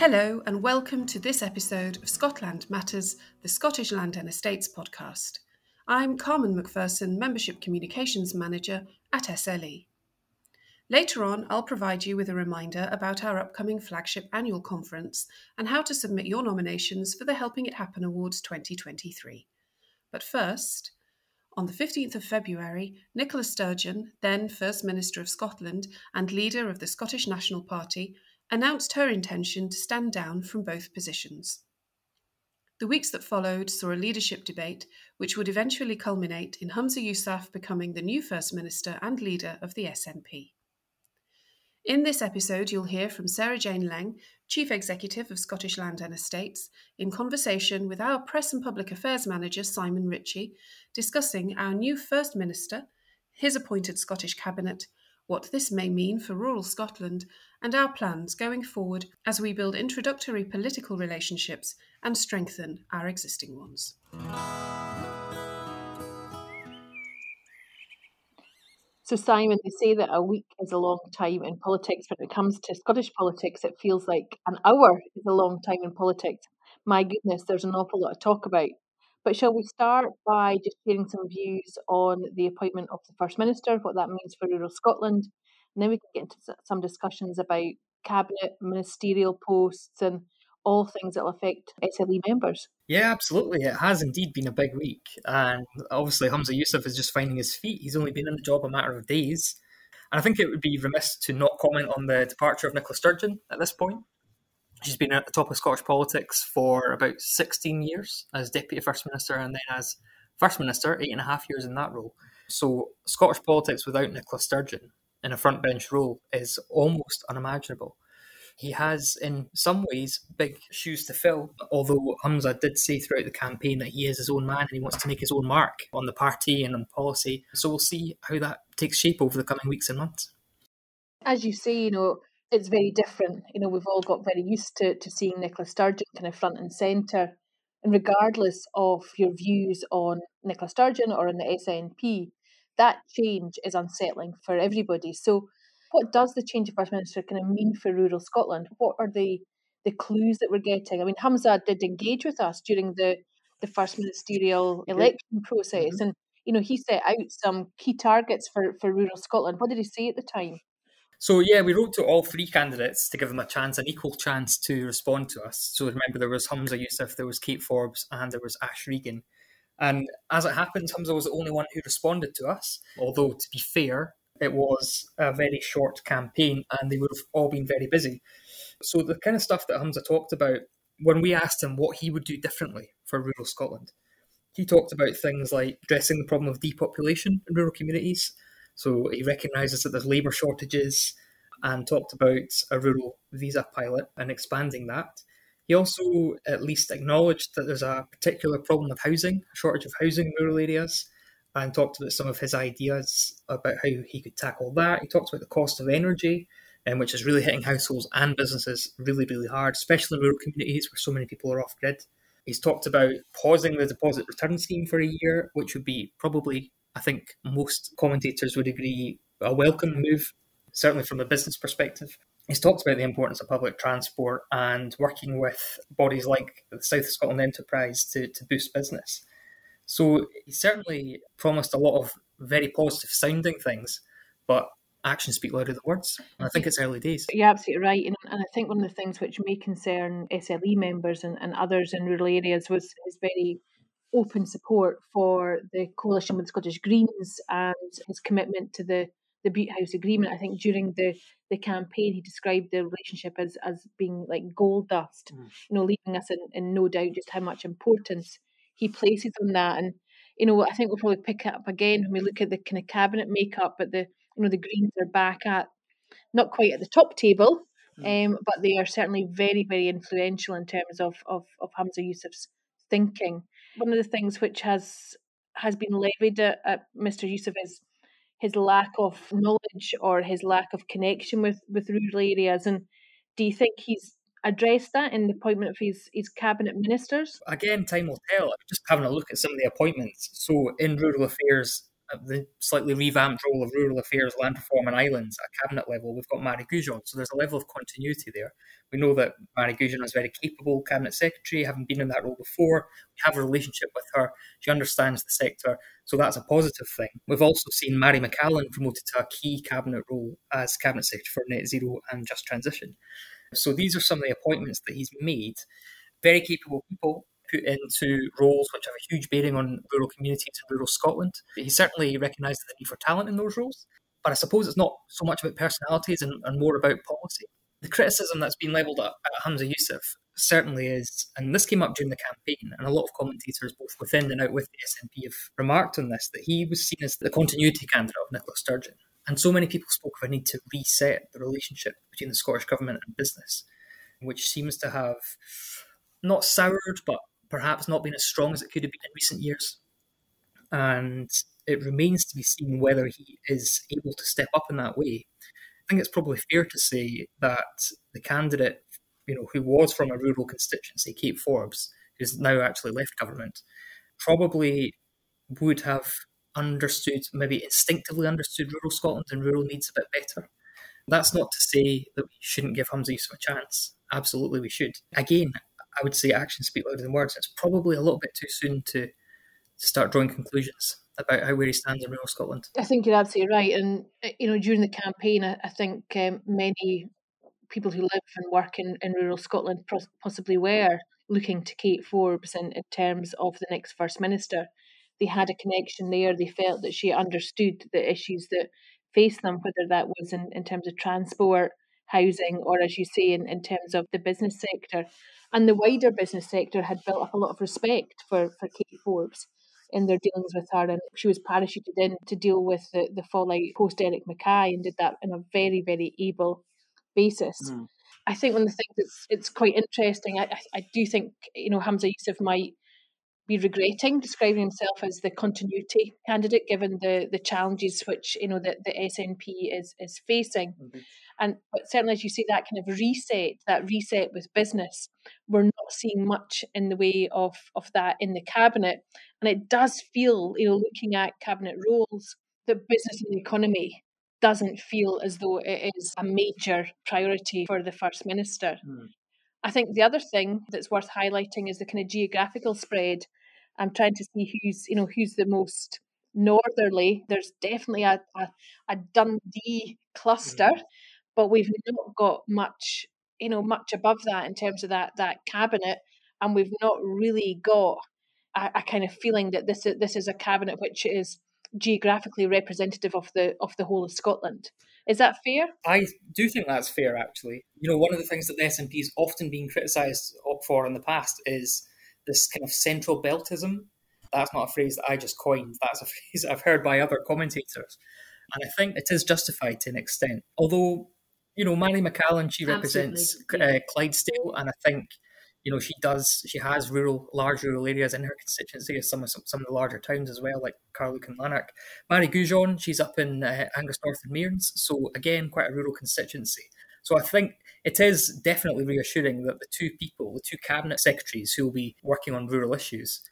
Hello, and welcome to this episode of Scotland Matters, the Scottish Land and Estates podcast. I'm Carmen McPherson, Membership Communications Manager at SLE. Later on, I'll provide you with a reminder about our upcoming flagship annual conference and how to submit your nominations for the Helping It Happen Awards 2023. But first, on the 15th of February, Nicola Sturgeon, then First Minister of Scotland and leader of the Scottish National Party, announced her intention to stand down from both positions. The weeks that followed saw a leadership debate, which would eventually culminate in Humza Yousaf becoming the new First Minister and leader of the SNP. In this episode, you'll hear from Sarah Jane Laing, Chief Executive of Scottish Land and Estates, in conversation with our Press and Public Affairs Manager Simon Ritchie, discussing our new First Minister, his appointed Scottish Cabinet, what this may mean for rural Scotland, and our plans going forward as we build introductory political relationships and strengthen our existing ones. So, Simon, they say that a week is a long time in politics. but When it comes to Scottish politics, it feels like an hour is a long time in politics. My goodness, there's an awful lot to talk about. But shall we start by just sharing some views on the appointment of the First Minister, what that means for rural Scotland? And then we can get into some discussions about cabinet, ministerial posts, and all things that will affect SLE members. Yeah, absolutely. It has indeed been a big week. And obviously, Humza Yousaf is just finding his feet. He's only been in the job a matter of days. And I think it would be remiss to not comment on the departure of Nicola Sturgeon at this point. She's been at the top of Scottish politics for about 16 years as Deputy First Minister and then as First Minister, eight and a half years in that role. So, Scottish politics without Nicola Sturgeon in a front bench role is almost unimaginable he has, in some ways, big shoes to fill. Although Humza did say throughout the campaign that he is his own man and he wants to make his own mark on the party and on policy. So we'll see how that takes shape over the coming weeks and months. As you say, you know, it's very different. You know, we've all got very used to, to seeing Nicola Sturgeon kind of front and centre. And regardless of your views on Nicola Sturgeon or on the SNP, that change is unsettling for everybody. So what does the change of First Minister kind of mean for rural Scotland? What are the the clues that we're getting? I mean, Humza did engage with us during the, the first ministerial election process, mm-hmm. and you know he set out some key targets for, for rural Scotland. What did he say at the time? So yeah, we wrote to all three candidates to give them a chance, an equal chance to respond to us. So remember, there was Humza Yousaf, there was Kate Forbes, and there was Ash Regan. And as it happens, Humza was the only one who responded to us. Although, to be fair, it was a very short campaign and they would have all been very busy. So, the kind of stuff that Humza talked about, when we asked him what he would do differently for rural Scotland, he talked about things like addressing the problem of depopulation in rural communities. So, he recognises that there's labour shortages and talked about a rural visa pilot and expanding that. He also at least acknowledged that there's a particular problem with housing, a shortage of housing in rural areas, and talked about some of his ideas about how he could tackle that. He talked about the cost of energy, um, which is really hitting households and businesses really, really hard, especially in rural communities where so many people are off grid. He's talked about pausing the deposit return scheme for a year, which would be probably, I think, most commentators would agree, a welcome move, certainly from a business perspective. He's talked about the importance of public transport and working with bodies like the South Scotland Enterprise to, to boost business. So he certainly promised a lot of very positive sounding things, but actions speak louder than words. And I think it's early days. You're absolutely right. And, and I think one of the things which may concern SLE members and, and others in rural areas was his very open support for the coalition with Scottish Greens and his commitment to the the Bute House Agreement. I think during the, the campaign, he described the relationship as, as being like gold dust, mm. you know, leaving us in, in no doubt just how much importance he places on that. And you know, I think we'll probably pick it up again when we look at the kind of cabinet makeup. But the you know the Greens are back at not quite at the top table, mm. um, but they are certainly very very influential in terms of of of Humza Yousaf's thinking. One of the things which has has been levied at, at Mr. Yousaf is his lack of knowledge or his lack of connection with with rural areas. And do you think he's addressed that in the appointment of his, his cabinet ministers? Again, time will tell. I'm just having a look at some of the appointments. So in rural affairs, the slightly revamped role of rural affairs, land reform, and islands at cabinet level, we've got Mairi Gougeon. So there's a level of continuity there. We know that Mairi Gougeon is a very capable cabinet secretary, having been in that role before. We have a relationship with her. She understands the sector. So that's a positive thing. We've also seen Mhairi McAllan promoted to a key cabinet role as cabinet secretary for net zero and just transition. So these are some of the appointments that he's made. Very capable people put into roles which have a huge bearing on rural communities in rural Scotland. He certainly recognises the need for talent in those roles, but I suppose it's not so much about personalities and, and more about policy. The criticism that's been levelled at, at Humza Yousaf certainly is, and this came up during the campaign, and a lot of commentators, both within and out with the SNP, have remarked on this that he was seen as the continuity candidate of Nicola Sturgeon. And so many people spoke of a need to reset the relationship between the Scottish Government and business, which seems to have not soured, but perhaps not been as strong as it could have been in recent years. And it remains to be seen whether he is able to step up in that way. I think it's probably fair to say that the candidate, you know, who was from a rural constituency, Kate Forbes, who's now actually left government, probably would have understood, maybe instinctively understood rural Scotland and rural needs a bit better. That's not to say that we shouldn't give Humza Yousaf a chance. Absolutely, we should. Again, I would say actions speak louder than words. It's probably a little bit too soon to, to start drawing conclusions about how where he stands in rural Scotland. I think you're absolutely right, and uh, you know during the campaign, I, I think um, many people who live and work in, in rural Scotland possibly were looking to Kate Forbes in, in terms of the next First Minister. They had a connection there. They felt that she understood the issues that faced them, whether that was in, in terms of transport, housing, or as you say, in, in terms of the business sector. And the wider business sector had built up a lot of respect for, for Kate Forbes in their dealings with her. And she was parachuted in to deal with the, the fallout post Derek Mackay and did that in a very, very able basis. Mm. I think one of the things that's it's quite interesting, I, I do think, you know, Humza Yousaf might be regretting describing himself as the continuity candidate given the the challenges which you know that the SNP is is facing. Mm-hmm. And but certainly, as you say, that kind of reset, that reset with business, we're not seeing much in the way of of that in the cabinet. And it does feel, you know, looking at cabinet roles, that business and the economy doesn't feel as though it is a major priority for the first minister. Mm. I think the other thing that's worth highlighting is the kind of geographical spread. I'm trying to see who's, you know, who's the most northerly. There's definitely a, a, a Dundee cluster. Mm but we've not got much, you know, much above that in terms of that that cabinet, and we've not really got a, a kind of feeling that this is this is a cabinet which is geographically representative of the of the whole of Scotland. Is that fair? I do think that's fair, actually. You know, one of the things that the SNP has often been criticised for in the past is this kind of central beltism. That's not a phrase that I just coined. That's a phrase I've heard by other commentators. And I think it is justified to an extent. Although you know, Mhairi McAllan, she represents uh, Clydesdale, and I think you know she does. She has rural, large rural areas in her constituency, as some of some, some of the larger towns as well, like Carluke and Lanark. Mairi Gougeon, she's up in uh, Angus North and Mearns, so again, quite a rural constituency. So I think it is definitely reassuring that the two people, the two cabinet secretaries who will be working on rural issues,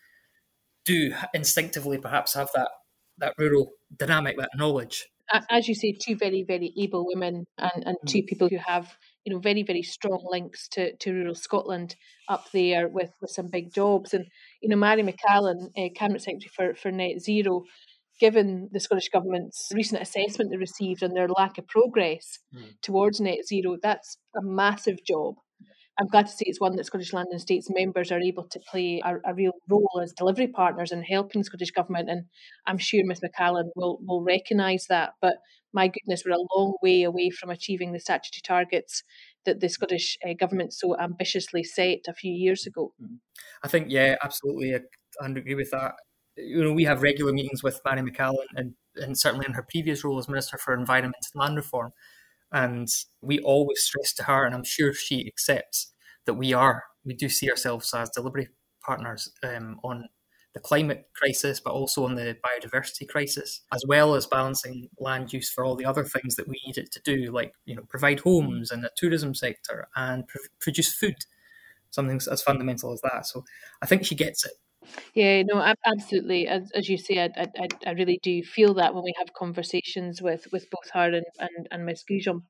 do instinctively perhaps have that that rural dynamic, that knowledge as you say, two very, very able women and, and two mm. people who have, you know, very, very strong links to, to rural Scotland up there with, with some big jobs. And, you know, Mhairi McAllan, uh, Cabinet Secretary for, for Net Zero, given the Scottish Government's recent assessment they received on their lack of progress mm. towards net zero, that's a massive job. I'm glad to see it's one that Scottish Land and Estates members are able to play a, a, real role as delivery partners in helping the Scottish Government. And I'm sure Ms McAllan will, will recognise that. But my goodness, we're a long way away from achieving the statutory targets that the Scottish uh, Government so ambitiously set a few years ago. Mm-hmm. I think, yeah, absolutely. I, I agree with that. You know, we have regular meetings with Mhairi McAllan and, and certainly in her previous role as Minister for Environment and Land Reform and we always stress to her, and I'm sure she accepts that we are, we do see ourselves as delivery partners um, on the climate crisis, but also on the biodiversity crisis, as well as balancing land use for all the other things that we need it to do, like you know provide homes and the tourism sector and pr- produce food, something as fundamental as that. So I think she gets it. Yeah, no, absolutely. As, as you say, I, I, I really do feel that when we have conversations with, with both her and, and, and Ms. Gougeon.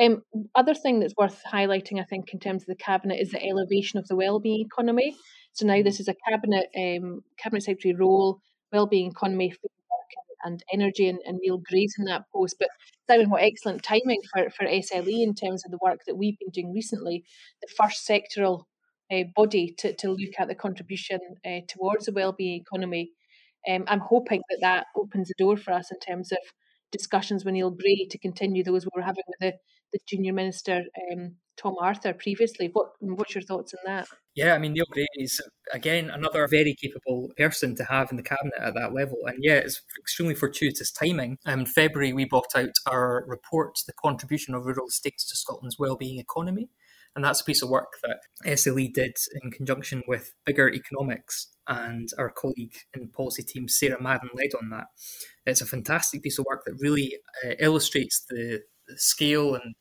Um, other thing that's worth highlighting, I think, in terms of the cabinet is the elevation of the wellbeing economy. So now this is a cabinet um, cabinet secretary role, wellbeing economy, and energy, and, and Neil Gray's in that post. But Simon, what excellent timing for, for SLE in terms of the work that we've been doing recently. The first sectoral uh, body to, to look at the contribution uh, towards the wellbeing economy. Um, I'm hoping that that opens the door for us in terms of discussions with Neil Gray to continue those we were having with the, the junior minister um, Tom Arthur previously. What what's your thoughts on that? Yeah, I mean Neil Gray is again another very capable person to have in the cabinet at that level, and yeah, it's extremely fortuitous timing. In February, we brought out our report, "The Contribution of Rural Estates to Scotland's Wellbeing Economy," and that's a piece of work that SLE did in conjunction with BiGGAR Economics and our colleague in policy team Sarah Madden led on that. It's a fantastic piece of work that really uh, illustrates the, the scale and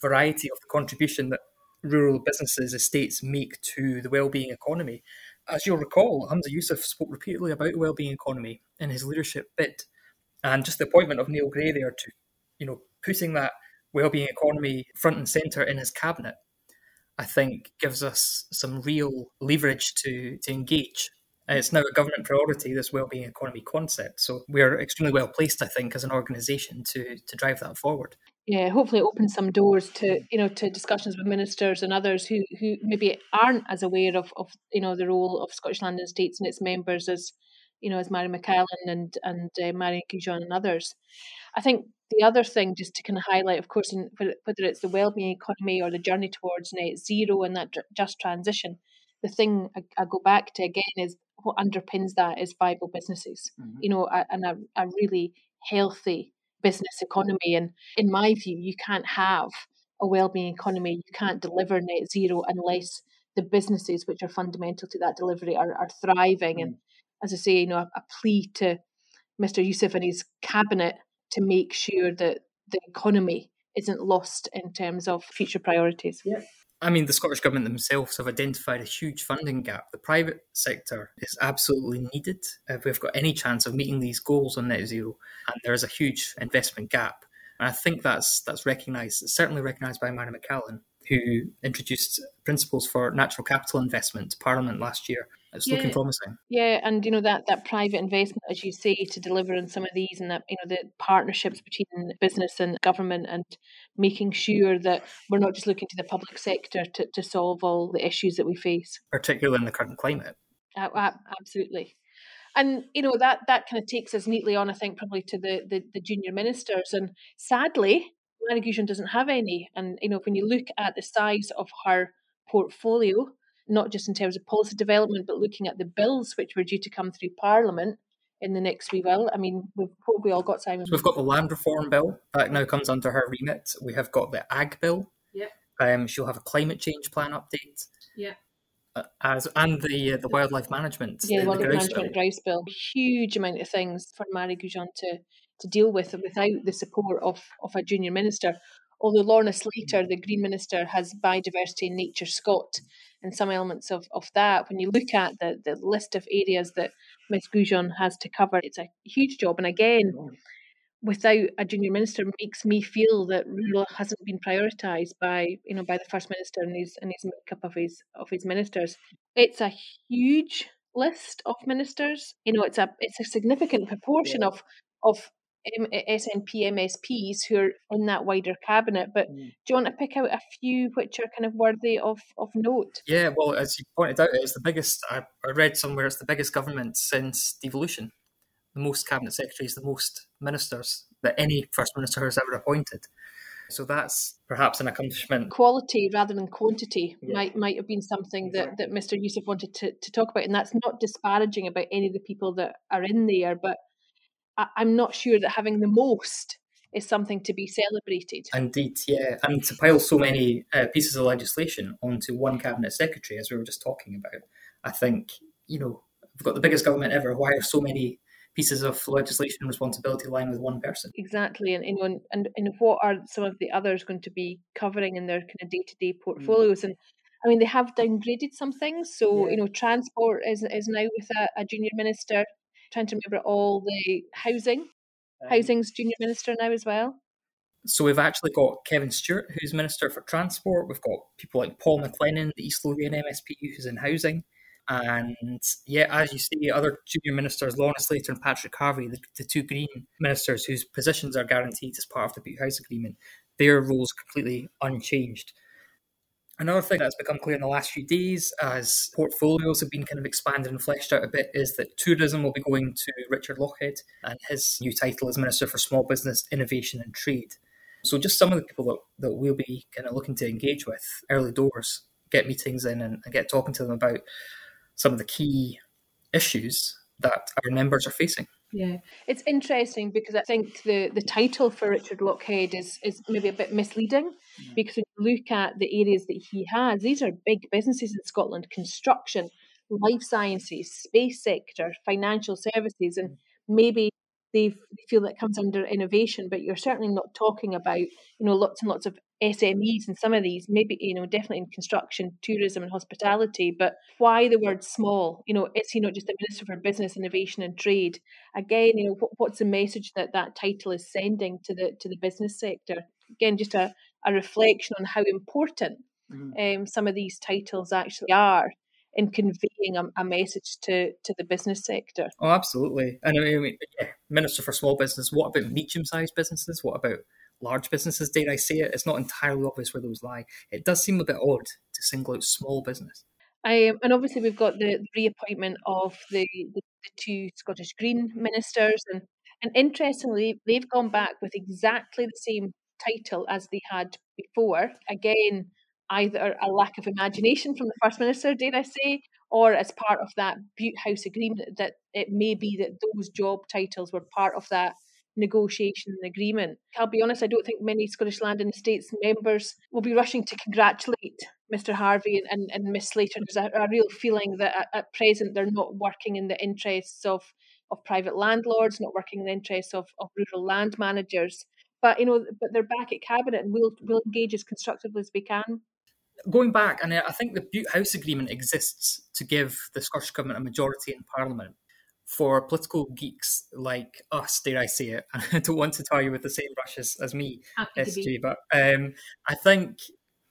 variety of the contribution that rural businesses, and estates make to the well-being economy. As you'll recall, Humza Yousaf spoke repeatedly about the well-being economy in his leadership bid, and just the appointment of Neil Gray there to, you know, putting that well-being economy front and centre in his cabinet, I think gives us some real leverage to to engage it's now a government priority, this wellbeing economy concept. So we're extremely well placed, I think, as an organisation to to drive that forward. Yeah, hopefully it opens some doors to you know to discussions with ministers and others who who maybe aren't as aware of, of you know the role of Scottish Land and Estates and its members as you know as Mhairi McAllan and and uh, Mairi Gougeon and others. I think the other thing just to kind of highlight, of course, in, whether it's the wellbeing economy or the journey towards net zero and that just transition, the thing I, I go back to again is what underpins that is viable businesses, mm-hmm. you know, a, and a, a really healthy business economy. And in my view, you can't have a well-being economy, you can't deliver net zero unless the businesses which are fundamental to that delivery are, are thriving. Mm-hmm. And as I say, you know, a, a plea to Mr. Yousaf and his cabinet to make sure that the economy isn't lost in terms of future priorities. Yeah. I mean, the Scottish Government themselves have identified a huge funding gap. The private sector is absolutely needed if we've got any chance of meeting these goals on net zero. And there is a huge investment gap. And I think that's that's recognised, it's certainly recognised by Mhairi McAllan, who introduced principles for natural capital investment to Parliament last year. It's yeah. looking promising. Yeah, and you know that that private investment, as you say, to deliver on some of these, and that you know the partnerships between business and government, and making sure that we're not just looking to the public sector to, to solve all the issues that we face, particularly in the current climate. Uh, absolutely. And you know that that kind of takes us neatly on, I think, probably to the the, the junior ministers. And sadly, Mairi doesn't have any. And you know, when you look at the size of her portfolio, not just in terms of policy development, but looking at the bills which were due to come through Parliament in the next wee while. I mean, we've what we all got, Simon. So we've got the land reform bill that now comes under her remit. We have got the ag bill. Yeah. Um, she'll have a climate change plan update. Yeah. Uh, as and the uh, the wildlife management. Yeah, the, wildlife management bill. grouse bill. Huge amount of things for Mairi Gougeon to to deal with without the support of of a junior minister. Although Lorna Slater, the Green Minister, has biodiversity and NatureScot and some elements of, of that. When you look at the, the list of areas that Ms. Gougeon has to cover, it's a huge job. And again, without a junior minister makes me feel that rural hasn't been prioritised by you know by the first minister and his and his makeup of his of his ministers. It's a huge list of ministers. You know, it's a it's a significant proportion yeah. of of SNP MSPs who are in that wider cabinet. But mm. do you want to pick out a few which are kind of worthy of, of note? Yeah, well, as you pointed out, it's the biggest, I, I read somewhere, it's the biggest government since devolution. The most cabinet secretaries, the most ministers that any first minister has ever appointed. So that's perhaps an accomplishment. Quality rather than quantity yeah. might might have been something that, that Mr. Yousaf wanted to, to talk about. And that's not disparaging about any of the people that are in there, but I, am not sure that having the most is something to be celebrated. Indeed, yeah. And to pile so many uh, pieces of legislation onto one cabinet secretary, as we were just talking about, I think, you know, we've got the biggest government ever. Why are so many pieces of legislation and responsibility lying with one person? Exactly. And, you know, and, and, and what are some of the others going to be covering in their kind of day to day portfolios? Mm. And I mean, they have downgraded some things. So, Yeah. you know, transport is, is now with a, a junior minister. Trying to remember all the housing. Um, Housing's junior minister now as well. So we've actually got Kevin Stewart, who's Minister for Transport. We've got people like Paul McLennan, the East Lothian MSP, who's in housing. And yeah, as you see, other junior ministers, Lorna Slater and Patrick Harvie, the, the two Green ministers whose positions are guaranteed as part of the Bute House Agreement, their roles completely unchanged. Another thing that's become clear in the last few days, as portfolios have been kind of expanded and fleshed out a bit, is that tourism will be going to Richard Lochhead, and his new title is Minister for Small Business, Innovation and Trade. So, just some of the people that, that we'll be kind of looking to engage with early doors, get meetings in, and, and get talking to them about some of the key issues that our members are facing. Yeah, it's interesting because I think the, the title for Richard Lochhead is is maybe a bit misleading Mm. because when look at the areas that he has, these are big businesses in Scotland: construction, life sciences, space sector, financial services, and mm. maybe they feel that comes under innovation. But you're certainly not talking about you know lots and lots of SMEs in some of these, maybe you know definitely in construction, tourism, and hospitality. But why the word small? You know, is he not just a minister for business, innovation, and trade? Again, you know, what, what's the message that that title is sending to the to the business sector? Again, just a, a reflection on how important um, some of these titles actually are in conveying a, a message to to the business sector. Oh, absolutely. And I mean, yeah, Minister for Small Business, what about medium sized businesses? What about large businesses, dare I say it? It's not entirely obvious where those lie. It does seem a bit odd to single out small business. Um, and obviously, we've got the, the reappointment of the, the, the two Scottish Green ministers, and and interestingly, they've gone back with exactly the same title as they had before. Again, either a lack of imagination from the First Minister, dare I say, or as part of that Bute House agreement, that it may be that those job titles were part of that negotiation and agreement. I'll be honest, I don't think many Scottish Land and Estates members will be rushing to congratulate Mr. Harvie and, and, and Miss Slater. There's a, a real feeling that at, at present they're not working in the interests of, of private landlords, not working in the interests of, of rural land managers. But you know, but they're back at cabinet, and we'll we'll engage as constructively as we can. Going back, and I think the Bute House Agreement exists to give the Scottish Government a majority in Parliament. For political geeks like us, dare I say it, I don't want to tie you with the same brush as, as me, SJ, but um, I think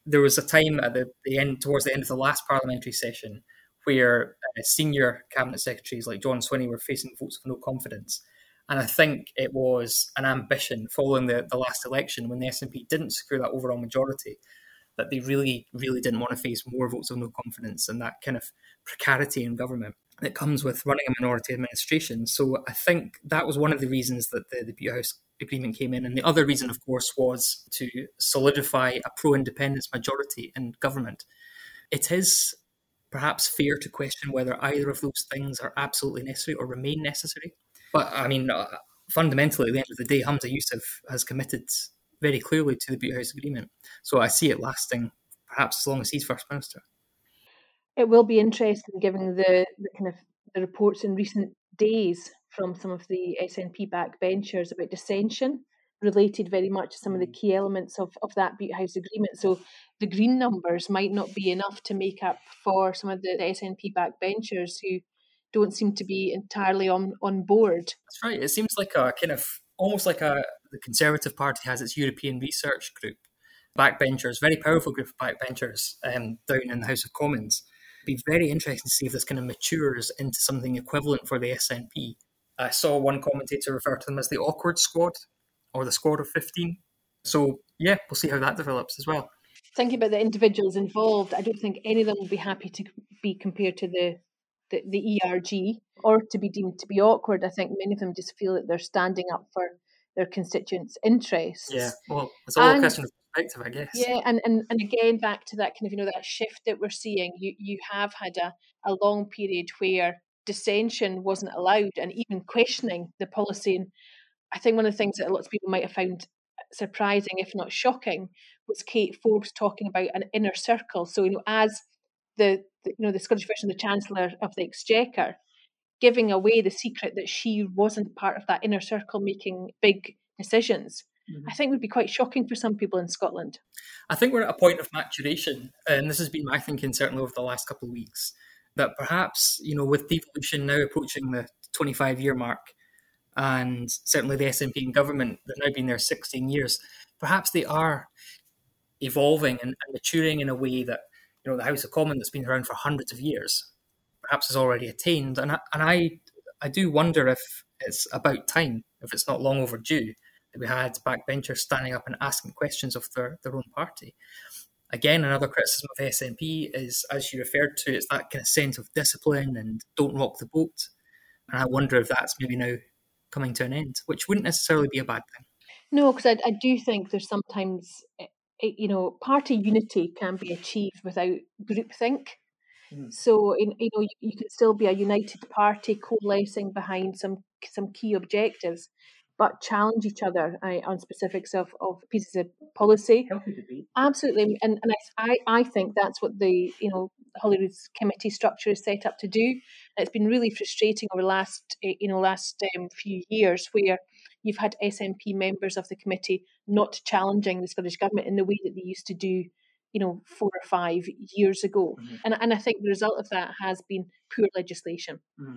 there was a time at the, the end, towards the end of the last parliamentary session, where uh, senior cabinet secretaries like John Swinney were facing votes of no confidence. And I think it was an ambition following the, the last election when the SNP didn't secure that overall majority that they really, really didn't want to face more votes of no confidence and that kind of precarity in government that comes with running a minority administration. So I think that was one of the reasons that the, the Bute House agreement came in. And the other reason, of course, was to solidify a pro independence majority in government. It is perhaps fair to question whether either of those things are absolutely necessary or remain necessary. But I mean, uh, fundamentally, at the end of the day, Humza Yousaf has committed very clearly to the Bute House Agreement. So I see it lasting perhaps as long as he's First Minister. It will be interesting given the, the kind of the reports in recent days from some of the SNP backbenchers about dissension related very much to some of the key elements of, of that Bute House agreement. So the green numbers might not be enough to make up for some of the, the SNP backbenchers who don't seem to be entirely on, on board. That's right. It seems like a kind of almost like a the Conservative Party has its European Research Group, backbenchers, very powerful group of backbenchers um, down in the House of Commons. It'd be very interesting to see if this kind of matures into something equivalent for the SNP. I saw one commentator refer to them as the awkward squad or the squad of 15. So, yeah, we'll see how that develops as well. Thinking about the individuals involved, I don't think any of them will be happy to be compared to the the, the ERG or to be deemed to be awkward. I think many of them just feel that they're standing up for their constituents' interests. Yeah, well, it's all And- a question of perspective, I guess. Yeah, and, and, and again back to that kind of you know that shift that we're seeing. You you have had a, a long period where dissension wasn't allowed and even questioning the policy. And I think one of the things that lots of people might have found surprising, if not shocking, was Kate Forbes talking about an inner circle. So you know, as the, the you know the Scottish version the Chancellor of the Exchequer, giving away the secret that she wasn't part of that inner circle making big decisions. Mm-hmm. I think would be quite shocking for some people in Scotland. I think we're at a point of maturation, and this has been my thinking certainly over the last couple of weeks, that perhaps, you know, with devolution now approaching the 25 year mark, and certainly the SNP in government, they've now been there 16 years, perhaps they are evolving and, and maturing in a way that, you know, the House of Commons that's been around for hundreds of years perhaps has already attained. And I, and I, I do wonder if it's about time, if it's not long overdue, that we had backbenchers standing up and asking questions of their, their own party. Again, another criticism of SNP is, as you referred to, it's that kind of sense of discipline and don't rock the boat. And I wonder if that's maybe now coming to an end, which wouldn't necessarily be a bad thing. No, because I, I do think there's sometimes, eh, you know, party unity can be achieved without groupthink. Mm. So, in, you know, you, you can still be a united party coalescing behind some some key objectives, but challenge each other uh, on specifics of, of pieces of policy. Absolutely, and and I, I think that's what the you know Holyrood's committee structure is set up to do. And it's been really frustrating over the last eh, you know last um, few years where you've had SNP members of the committee not challenging the Scottish government in the way that they used to do you know four or five years ago mm-hmm. and, and i think the result of that has been poor legislation mm-hmm.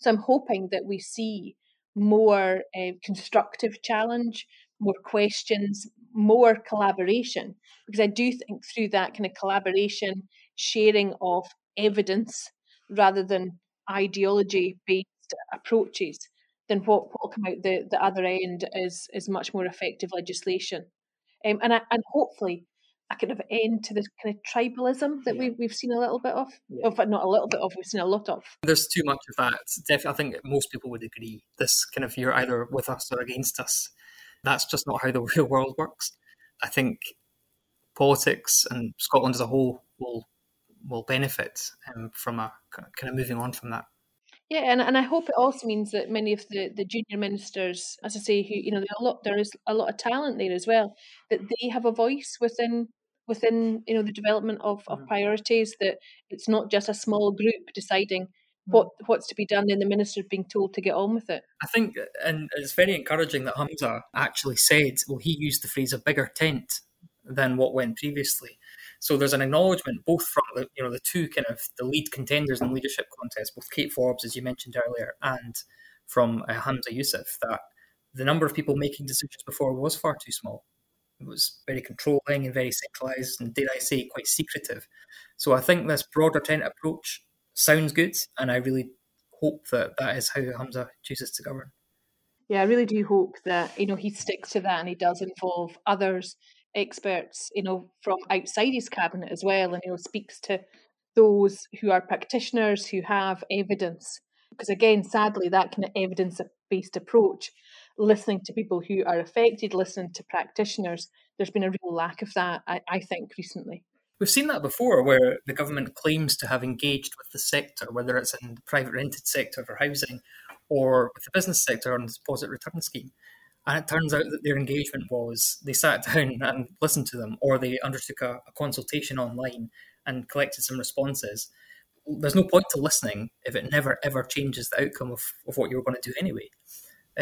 so i'm hoping that we see more uh, constructive challenge, more questions, more collaboration. Because I do think through that kind of collaboration, sharing of evidence rather than ideology based approaches, then what will come out the, the other end is is much more effective legislation. Um, and I, and hopefully a kind of end to this kind of tribalism that yeah. we've, we've seen a little bit of. Yeah. In not a little bit of, we've seen a lot of. There's too much of that. Definitely, I think most people would agree. This kind of you're either with us or against us. That's just not how the real world works. I think politics and Scotland as a whole will will benefit um, from a kind of moving on from that. Yeah, and, and I hope it also means that many of the, the junior ministers, as I say, who you know, a lot there is a lot of talent there as well, that they have a voice within within you know the development of, of mm-hmm. priorities. That it's not just a small group deciding what mm-hmm. what's to be done, and the minister being told to get on with it. I think, and it's very encouraging that Humza actually said, well, he used the phrase "a bigger tent" than what went previously. So there's an acknowledgement both from the you know the two kind of the lead contenders in the leadership contest, both Kate Forbes, as you mentioned earlier, and from uh, Humza Yousaf, that the number of people making decisions before was far too small. It was very controlling and very centralised, and dare I say, quite secretive. So I think this broader tent approach sounds good, and I really hope that that is how Humza chooses to govern. Yeah, I really do hope that you know he sticks to that and he does involve others experts, you know, from outside his cabinet as well, and you know, speaks to those who are practitioners who have evidence. Because again, sadly, that kind of evidence-based approach, listening to people who are affected, listening to practitioners, there's been a real lack of that, I, I think, recently. We've seen that before, where the government claims to have engaged with the sector, whether it's in the private rented sector for housing or with the business sector on the deposit return scheme. And it turns out that their engagement was they sat down and listened to them, or they undertook a, a consultation online and collected some responses. There's no point to listening if it never ever changes the outcome of, of what you're going to do anyway.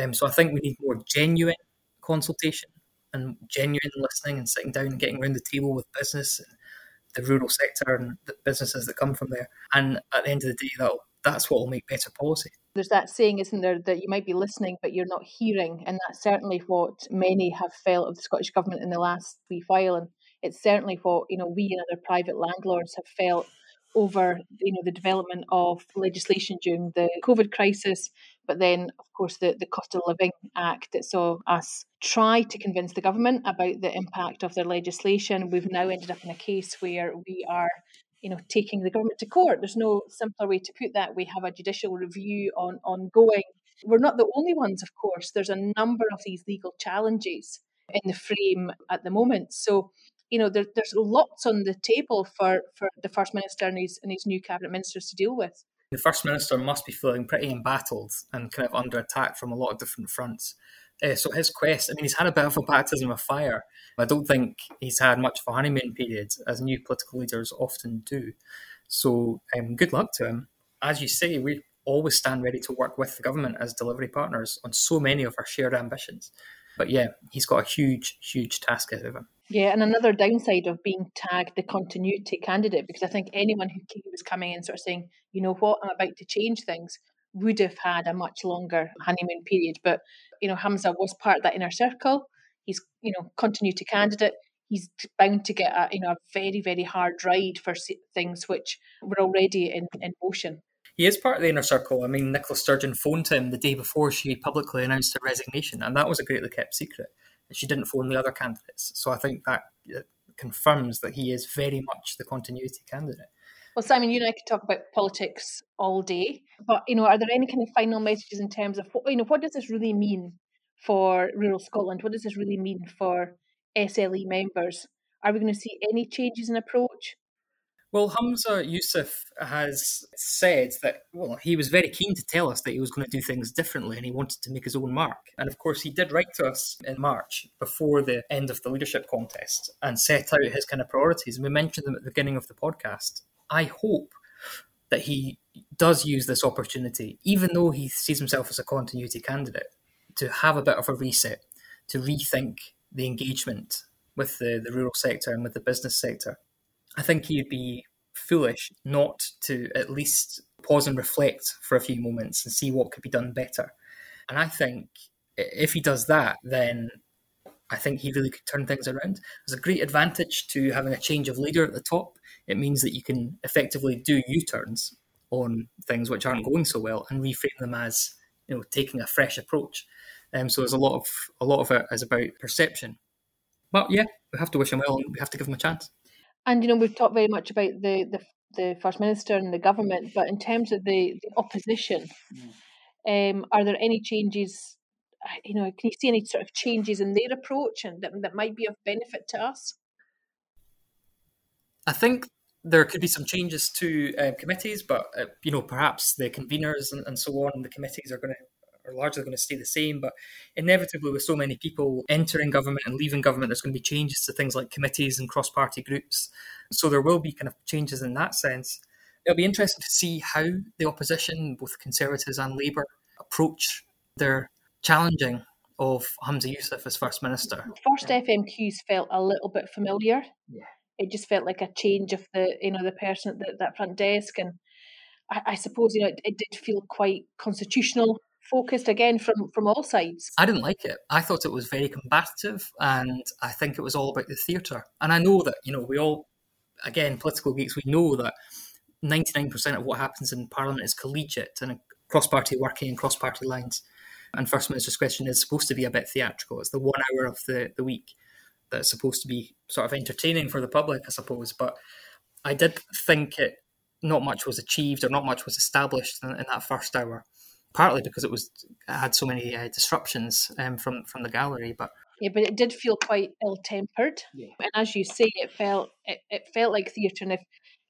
Um, so I think we need more genuine consultation and genuine listening and sitting down and getting around the table with business the rural sector and the businesses that come from there. And at the end of the day, that'll that's what will make better policy. There's that saying, isn't there, that you might be listening, but you're not hearing. And that's certainly what many have felt of the Scottish Government in the last wee while. And it's certainly what, you know, we and other private landlords have felt over, you know, the development of legislation during the COVID crisis, but then, of course, the, the Cost of Living Act that saw us try to convince the government about the impact of their legislation. We've now ended up in a case where we are you know, taking the government to court. There's no simpler way to put that. We have a judicial review on ongoing. We're not the only ones, of course. There's a number of these legal challenges in the frame at the moment. So, you know, there, there's lots on the table for, for the First Minister and his, and his new cabinet ministers to deal with. The First Minister must be feeling pretty embattled and kind of under attack from a lot of different fronts. Uh, so his quest, I mean, he's had a bit of a baptism of fire. I don't think he's had much of a honeymoon period, as new political leaders often do. So um, good luck to him. As you say, we always stand ready to work with the government as delivery partners on so many of our shared ambitions. But yeah, he's got a huge, huge task ahead of him. Yeah, and another downside of being tagged the continuity candidate, because I think anyone who was coming in sort of saying, you know what, I'm about to change things, would have had a much longer honeymoon period. But, you know, Humza was part of that inner circle. He's, you know, continuity candidate. He's bound to get a, you know, a very, very hard ride for things which were already in, in motion. He is part of the inner circle. I mean, Nicola Sturgeon phoned him the day before she publicly announced her resignation, and that was a greatly kept secret she didn't phone the other candidates. So I think that uh, confirms that he is very much the continuity candidate. Well, Simon, you and I could talk about politics all day, but you know, are there any kind of final messages in terms of you know what does this really mean for rural Scotland? What does this really mean for SLE members? Are we going to see any changes in approach? Well, Humza Yousaf has said that, well, he was very keen to tell us that he was going to do things differently and he wanted to make his own mark. And of course, he did write to us in March before the end of the leadership contest and set out his kind of priorities. And we mentioned them at the beginning of the podcast. I hope that he does use this opportunity, even though he sees himself as a continuity candidate, to have a bit of a reset, to rethink the engagement with the, the rural sector and with the business sector I think he'd be foolish not to at least pause and reflect for a few moments and see what could be done better. And I think if he does that, then I think he really could turn things around. There's a great advantage to having a change of leader at the top. It means that you can effectively do U turns on things which aren't going so well and reframe them as you know taking a fresh approach. Um, so there's a lot of a lot of it is about perception. But yeah, we have to wish him well and we have to give him a chance. And you know, we've talked very much about the the, the first minister and the government, but in terms of the, the opposition, mm. um, are there any changes? Uh, you know, can you see any sort of changes in their approach and that, that might be of benefit to us? I think there could be some changes to uh, committees, but uh, you know, perhaps the conveners and, and so on, the committees are going to are largely going to stay the same. But inevitably, with so many people entering government and leaving government, there's going to be changes to things like committees and cross party groups. So there will be kind of changes in that sense. It'll be interesting to see how the opposition, both Conservatives and Labour, approach their challenging of Humza Yousaf as First Minister. First FMQs felt a little bit familiar. Yeah. It just felt like a change of the, you know, the person at the, that front desk, and I, I suppose you know it, it, did feel quite constitutional focused again from from all sides. I didn't like it. I thought it was very combative, and I think it was all about the theatre. And I know that you know we all, again, political geeks, we know that ninety nine percent of what happens in Parliament is collegiate and cross party working and cross party lines. And First Minister's question is supposed to be a bit theatrical. It's the one hour of the, the week that's supposed to be sort of entertaining for the public, I suppose. But I did think it not much was achieved or not much was established in, in that first hour partly because it was it had so many uh, disruptions um, from from the gallery. But yeah, but it did feel quite ill tempered, yeah. and as you say, it felt it, it felt like theatre. And if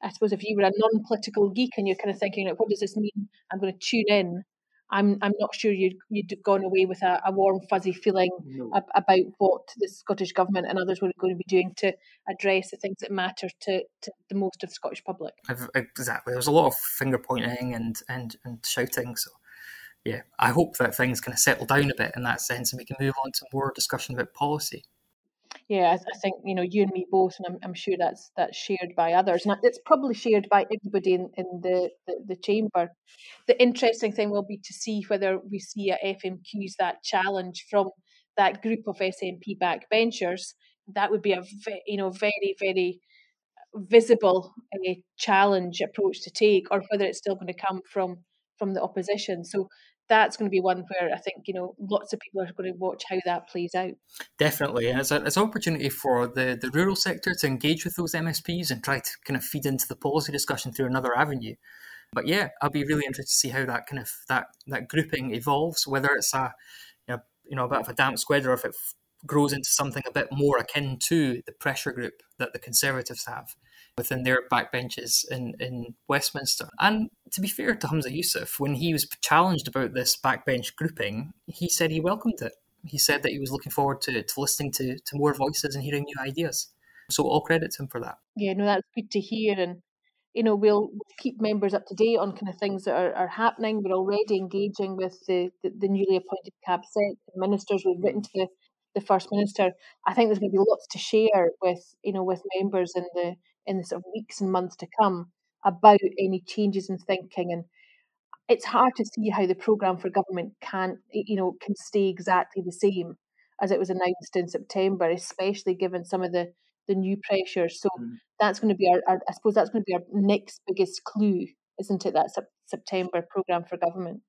I suppose if you were a non political geek and you're kind of thinking, like, what does this mean? I'm going to tune in. I'm I'm not sure you'd you'd gone away with a, a warm fuzzy feeling no. ab- about what the Scottish government and others were going to be doing to address the things that matter to, to the most of the Scottish public. Exactly, there was a lot of finger pointing and and and shouting. So yeah, I hope that things kind of settle down a bit in that sense, and we can move on to more discussion about policy. Yeah, I, think you know you and me both, and I'm, I'm sure that's that's shared by others, and it's probably shared by everybody in, in the, the, the chamber. The interesting thing will be to see whether we see at FMQs that challenge from that group of SNP backbenchers. That would be a you know very very visible uh, challenge approach to take, or whether it's still going to come from from the opposition. So that's going to be one where I think you know lots of people are going to watch how that plays out. Definitely, and it's, a, it's an opportunity for the, the rural sector to engage with those MSPs and try to kind of feed into the policy discussion through another avenue. But yeah, I'll be really interested to see how that kind of that that grouping evolves. Whether it's a you know, you know a bit of a damp squid, or if it grows into something a bit more akin to the pressure group that the Conservatives have within their backbenches in, in Westminster. And to be fair to Humza Yousaf, when he was challenged about this backbench grouping, he said he welcomed it. He said that he was looking forward to, to listening to, to more voices and hearing new ideas. So all credit to him for that. Yeah, no, that's good to hear. And, you know, we'll, keep members up to date on kind of things that are, are happening. We're already engaging with the, the, the newly appointed CabSec ministers. We've written to the the first minister. I think there's going to be lots to share with you know with members in the in the sort of weeks and months to come about any changes in thinking and it's hard to see how the program for government can you know can stay exactly the same as it was announced in September, especially given some of the the new pressures. So mm. that's going to be our, our, I suppose that's going to be our next biggest clue, isn't it? That September program for government.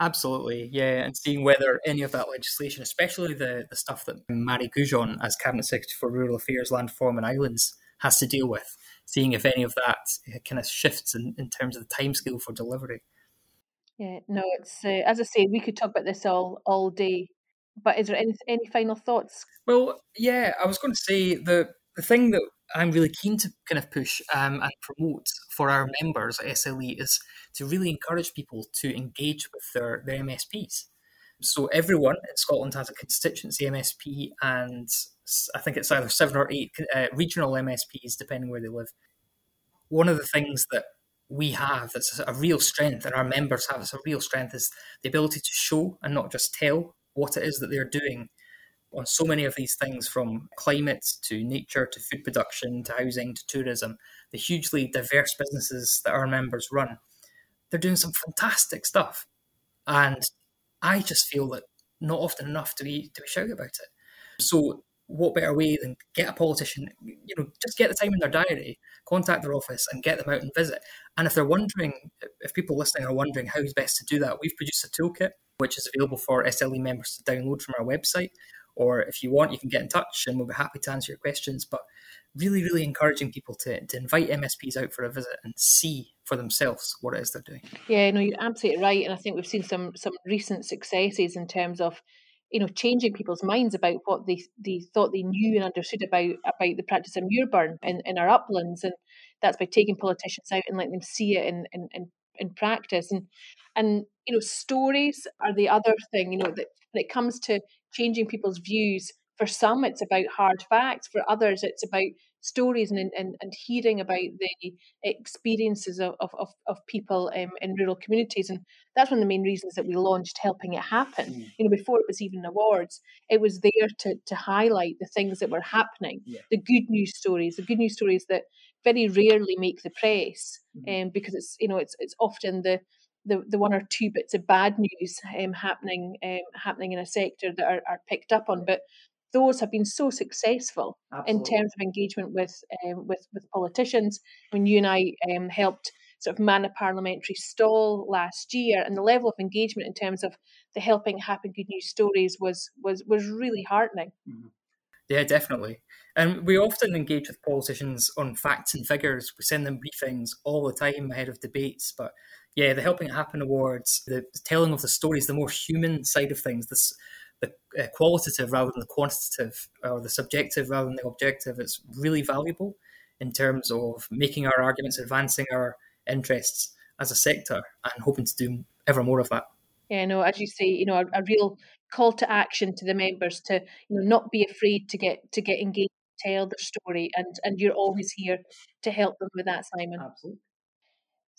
Absolutely, yeah, and seeing whether any of that legislation, especially the, the stuff that Mairi Gougeon, as Cabinet Secretary for Rural Affairs, Land Reform and Islands, has to deal with, seeing if any of that kind of shifts in, in terms of the timescale for delivery. Yeah, no, it's uh, as I say, we could talk about this all all day. But is there any any final thoughts? Well, yeah, I was going to say the the thing that I'm really keen to kind of push um, and promote for our members at SLE is to really encourage people to engage with their, their MSPs. So everyone in Scotland has a constituency MSP, and I think it's either seven or eight uh, regional MSPs, depending where they live. One of the things that we have that's a real strength, and our members have as a real strength, is the ability to show and not just tell what it is that they're doing on so many of these things from climate to nature to food production to housing to tourism, the hugely diverse businesses that our members run, they're doing some fantastic stuff. And I just feel that not often enough do we do we shout about it. So what better way than get a politician, you know, just get the time in their diary, contact their office and get them out and visit. And if they're wondering, if people listening are wondering how best to do that, we've produced a toolkit which is available for SLE members to download from our website. Or if you want, you can get in touch and we'll be happy to answer your questions. But really, really encouraging people to, to invite MSPs out for a visit and see for themselves what it is they're doing. Yeah, no, you're absolutely right. And I think we've seen some some recent successes in terms of you know, changing people's minds about what they they thought they knew and understood about about the practice of muirburn in, in our uplands, and that's by taking politicians out and letting them see it in in, in, in practice. And and you know, stories are the other thing. You know, that when it comes to changing people's views, for some it's about hard facts, for others it's about stories and, and, and hearing about the experiences of, of, of people um, in rural communities. And that's one of the main reasons that we launched Helping It Happen. Mm. You know, before it was even awards, it was there to, to highlight the things that were happening, yeah. the good news stories, the good news stories that very rarely make the press mm. um, because it's, you know, it's, it's often the, the, the one or two bits of bad news um, happening um, happening in a sector that are, are picked up on. But those have been so successful Absolutely. in terms of engagement with um, with with politicians. When you and I um, helped sort of man a parliamentary stall last year, and the level of engagement in terms of the helping happen good news stories was was was really heartening. Mm-hmm. Yeah, definitely. And we often engage with politicians on facts and figures. We send them briefings all the time ahead of debates. But yeah, the Helping It Happen Awards, the telling of the stories, the more human side of things, this the uh, qualitative rather than the quantitative, or the subjective rather than the objective, it's really valuable in terms of making our arguments, advancing our interests as a sector, and hoping to do ever more of that. Yeah, no, as you say, you know, a, a real call to action to the members to you know not be afraid to get to get engaged, tell their story, and and you're always here to help them with that, Simon. Absolutely.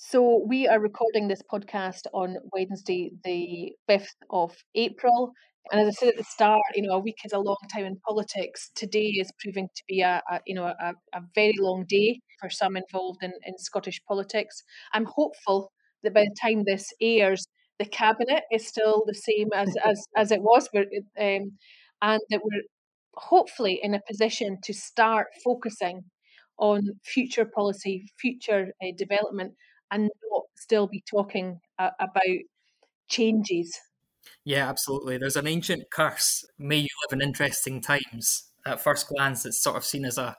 So we are recording this podcast on Wednesday, the fifth of April. And as I said at the start, you know, a week is a long time in politics. Today is proving to be a, a you know a, a, very long day for some involved in, in Scottish politics. I'm hopeful that by the time this airs, the cabinet is still the same as as, as it was, um, and that we're hopefully in a position to start focusing on future policy, future uh, development, and not still be talking uh, about changes yeah, absolutely. There's an ancient curse. May you live in interesting times. At first glance, it's sort of seen as a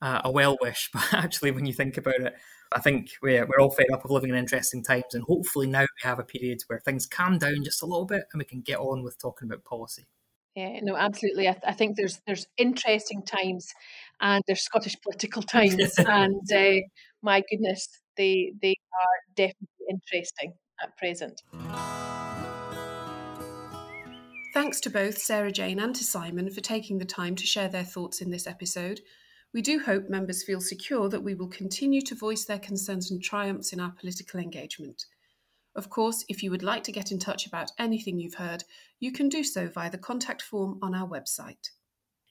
a well wish, but actually, when you think about it, I think we're we're all fed up of living in interesting times, and hopefully now we have a period where things calm down just a little bit, and we can get on with talking about policy. Yeah, no, absolutely. I, th- I think there's there's interesting times, and there's Scottish political times, and uh, my goodness, they they are definitely interesting at present. Thanks to both Sarah Jane and to Simon for taking the time to share their thoughts in this episode. We do hope members feel secure that we will continue to voice their concerns and triumphs in our political engagement. Of course, if you would like to get in touch about anything you've heard, you can do so via the contact form on our website.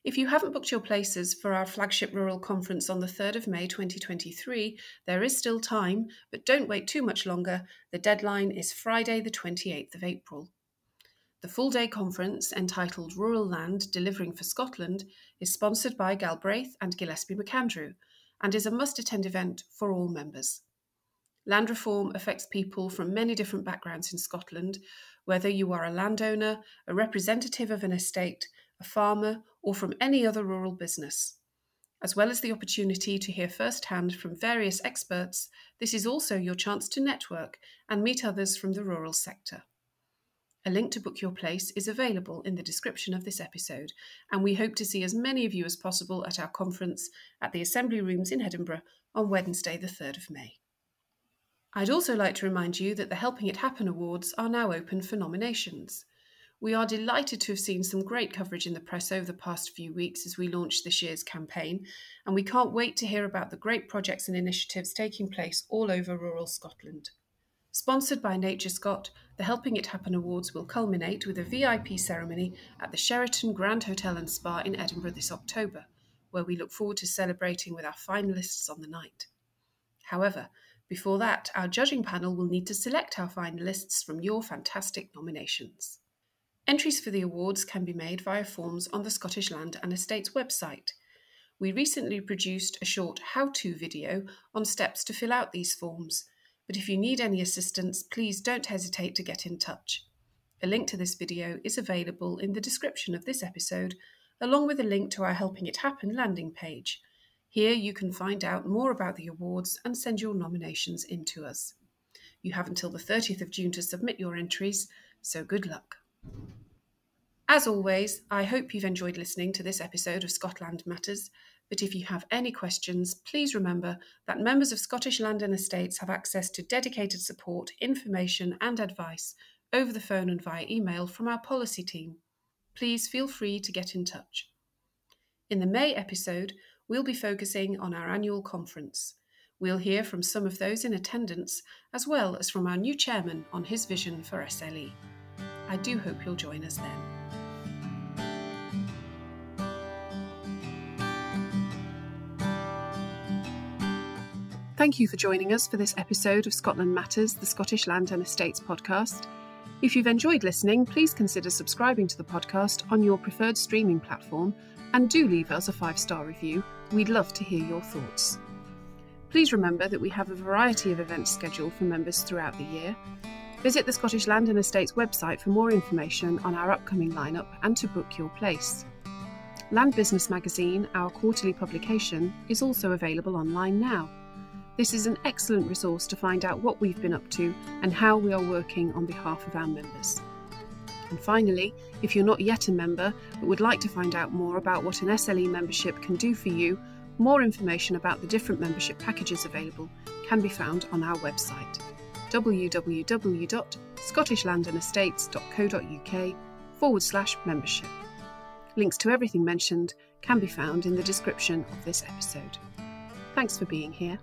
If you haven't booked your places for our flagship rural conference on the 3rd of May 2023, there is still time, but don't wait too much longer. The deadline is Friday, the 28th of April. The full day conference, entitled Rural Land Delivering for Scotland, is sponsored by Galbraith and Gillespie McAndrew and is a must attend event for all members. Land reform affects people from many different backgrounds in Scotland, whether you are a landowner, a representative of an estate, a farmer, or from any other rural business. As well as the opportunity to hear firsthand from various experts, this is also your chance to network and meet others from the rural sector. A link to book your place is available in the description of this episode, and we hope to see as many of you as possible at our conference at the Assembly Rooms in Edinburgh on Wednesday, the 3rd of May. I'd also like to remind you that the Helping It Happen Awards are now open for nominations. We are delighted to have seen some great coverage in the press over the past few weeks as we launch this year's campaign, and we can't wait to hear about the great projects and initiatives taking place all over rural Scotland. Sponsored by NatureScot, the Helping It Happen Awards will culminate with a VIP ceremony at the Sheraton Grand Hotel and Spa in Edinburgh this October, where we look forward to celebrating with our finalists on the night. However, before that, our judging panel will need to select our finalists from your fantastic nominations. Entries for the awards can be made via forms on the Scottish Land and Estates website. We recently produced a short how to video on steps to fill out these forms but if you need any assistance, please don't hesitate to get in touch. A link to this video is available in the description of this episode, along with a link to our Helping It Happen landing page. Here you can find out more about the awards and send your nominations in to us. You have until the 30th of June to submit your entries, so good luck. As always, I hope you've enjoyed listening to this episode of Scotland Matters. But if you have any questions, please remember that members of Scottish Land and Estates have access to dedicated support, information, and advice over the phone and via email from our policy team. Please feel free to get in touch. In the May episode, we'll be focusing on our annual conference. We'll hear from some of those in attendance, as well as from our new chairman on his vision for SLE. I do hope you'll join us then. Thank you for joining us for this episode of Scotland Matters, the Scottish Land and Estates podcast. If you've enjoyed listening, please consider subscribing to the podcast on your preferred streaming platform and do leave us a five star review. We'd love to hear your thoughts. Please remember that we have a variety of events scheduled for members throughout the year. Visit the Scottish Land and Estates website for more information on our upcoming lineup and to book your place. LandBusiness Magazine, our quarterly publication, is also available online now. This is an excellent resource to find out what we've been up to and how we are working on behalf of our members. And finally, if you're not yet a member but would like to find out more about what an SLE membership can do for you, more information about the different membership packages available can be found on our website www.scottishlandandestates.co.uk forward slash membership. Links to everything mentioned can be found in the description of this episode. Thanks for being here